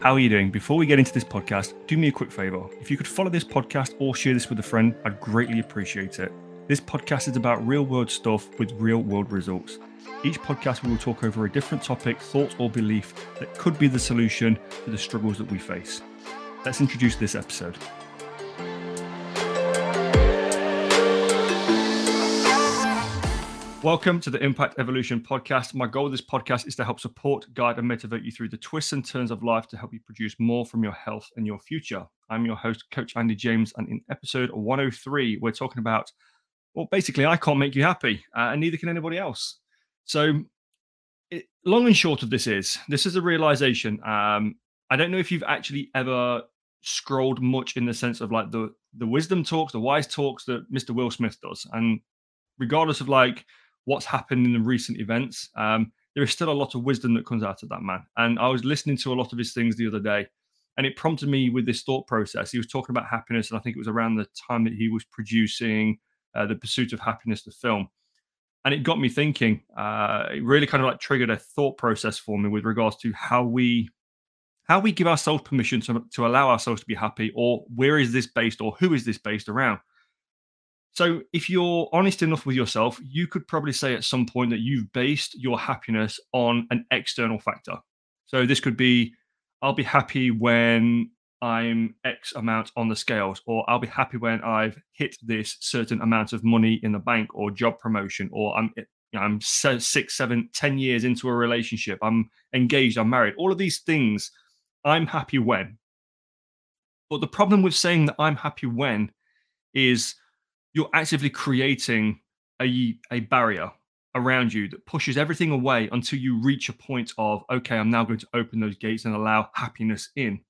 How are you doing? Before we get into this podcast, do me a quick favor. If you could follow this podcast or share this with a friend, I'd greatly appreciate it. This podcast is about real world stuff with real world results. Each podcast we will talk over a different topic, thought, or belief that could be the solution to the struggles that we face. Let's introduce this episode. Welcome to the Impact Evolution podcast. My goal with this podcast is to help support, guide, and motivate you through the twists and turns of life to help you produce more from your health and your future. I'm your host, Coach Andy James, and in episode 103, we're talking about, well, basically, I can't make you happy, uh, and neither can anybody else. So, it, long and short of this is, this is a realization. Um, I don't know if you've actually ever scrolled much in the sense of like the the wisdom talks, the wise talks that Mr. Will Smith does, and regardless of like what's happened in the recent events, um, there is still a lot of wisdom that comes out of that man. And I was listening to a lot of his things the other day, and it prompted me with this thought process. He was talking about happiness, and I think it was around the time that he was producing uh, the Pursuit of Happiness, the film. And it got me thinking. Uh, it really kind of like triggered a thought process for me with regards to how we how we give ourselves permission to, to allow ourselves to be happy, or where is this based, or who is this based around? So, if you're honest enough with yourself, you could probably say at some point that you've based your happiness on an external factor. So, this could be I'll be happy when I'm X amount on the scales, or I'll be happy when I've hit this certain amount of money in the bank or job promotion, or I'm eh, know, I'm six, seven, ten years into a relationship, I'm engaged, I'm married. All of these things, I'm happy when. But the problem with saying that I'm happy when is you're actively creating a, a barrier around you that pushes everything away until you reach a point of, okay, I'm now going to open those gates and allow happiness in.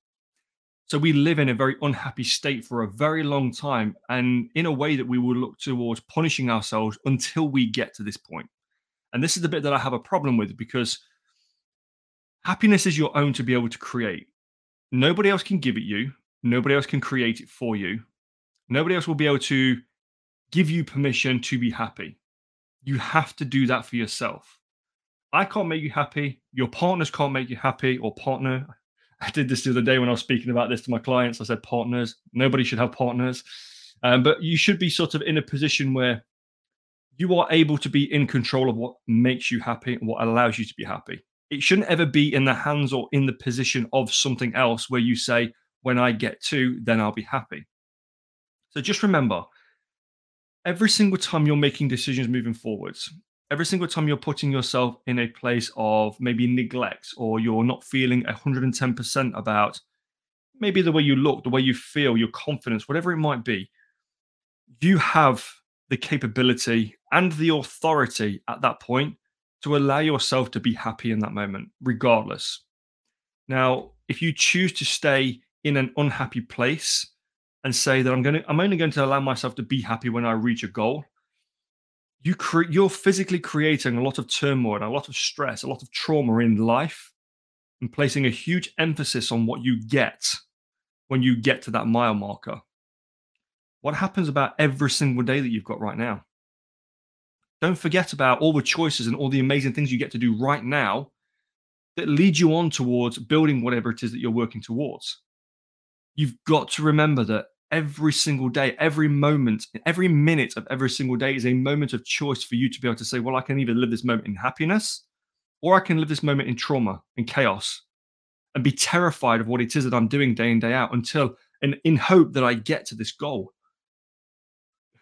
So we live in a very unhappy state for a very long time, and in a way that we will look towards punishing ourselves until we get to this point. And this is the bit that I have a problem with because happiness is your own to be able to create. Nobody else can give it you, nobody else can create it for you. Nobody else will be able to give you permission to be happy. You have to do that for yourself. I can't make you happy. Your partners can't make you happy, or partner. I did this the other day when I was speaking about this to my clients. I said, partners, nobody should have partners. Um, but you should be sort of in a position where you are able to be in control of what makes you happy and what allows you to be happy. It shouldn't ever be in the hands or in the position of something else where you say, when I get to, then I'll be happy. So just remember, every single time you're making decisions moving forwards, every single time you're putting yourself in a place of maybe neglect or you're not feeling 110% about maybe the way you look, the way you feel, your confidence, whatever it might be, you have the capability and the authority at that point to allow yourself to be happy in that moment, regardless. Now, if you choose to stay in an unhappy place, and say that I'm going to I'm only going to allow myself to be happy when I reach a goal, you cre- you're physically creating a lot of turmoil, a lot of stress, a lot of trauma in life, and placing a huge emphasis on what you get when you get to that mile marker. What happens about every single day that you've got right now? Don't forget about all the choices and all the amazing things you get to do right now that lead you on towards building whatever it is that you're working towards. You've got to remember that every single day, every moment, every minute of every single day is a moment of choice for you to be able to say, well, I can either live this moment in happiness or I can live this moment in trauma and chaos and be terrified of what it is that I'm doing day in, day out until, and in hope that I get to this goal.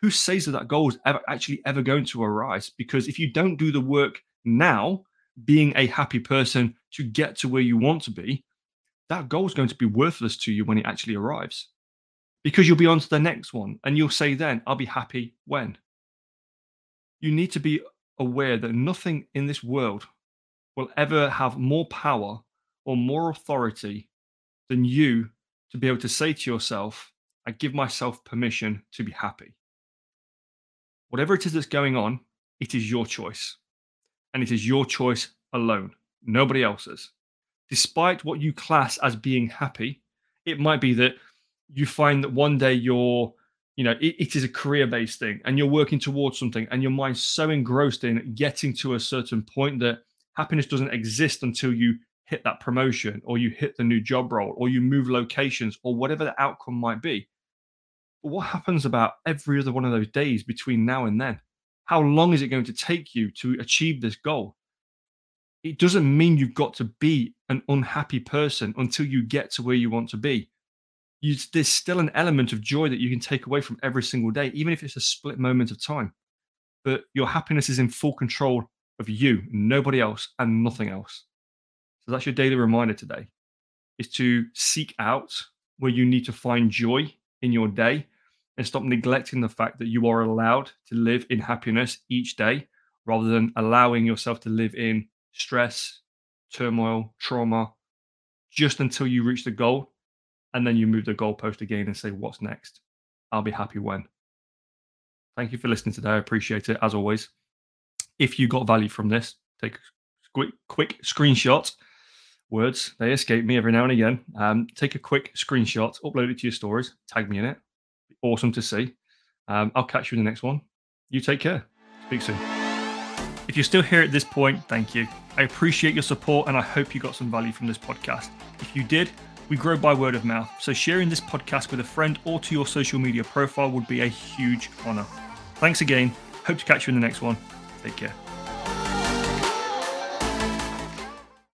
Who says that that goal is ever actually ever going to arise? Because if you don't do the work now, being a happy person to get to where you want to be, that goal is going to be worthless to you when it actually arrives because you'll be on to the next one and you'll say then i'll be happy when. You need to be aware that nothing in this world will ever have more power or more authority than you to be able to say to yourself i give myself permission to be happy. Whatever it is that's going on it is your choice and it is your choice alone nobody else's. Despite what you class as being happy, it might be that you find that one day you're, you know, it, it is a career based thing and you're working towards something and your mind's so engrossed in getting to a certain point that happiness doesn't exist until you hit that promotion or you hit the new job role or you move locations or whatever the outcome might be. But what happens about every other one of those days between now and then? How long is it going to take you to achieve this goal? It doesn't mean you've got to be an unhappy person until you get to where you want to be. You, there's still an element of joy that you can take away from every single day, even if it's a split moment of time. But your happiness is in full control of you, nobody else, and nothing else. So that's your daily reminder today is to seek out where you need to find joy in your day and stop neglecting the fact that you are allowed to live in happiness each day rather than allowing yourself to live in stress, turmoil, trauma, just until you reach the goal. And then you move the goalpost again and say, What's next? I'll be happy when. Thank you for listening today. I appreciate it as always. If you got value from this, take a quick, quick screenshot. Words, they escape me every now and again. Um, take a quick screenshot, upload it to your stories, tag me in it. Awesome to see. Um, I'll catch you in the next one. You take care. Speak soon. If you're still here at this point, thank you. I appreciate your support and I hope you got some value from this podcast. If you did, we grow by word of mouth, so sharing this podcast with a friend or to your social media profile would be a huge honor. Thanks again. Hope to catch you in the next one. Take care.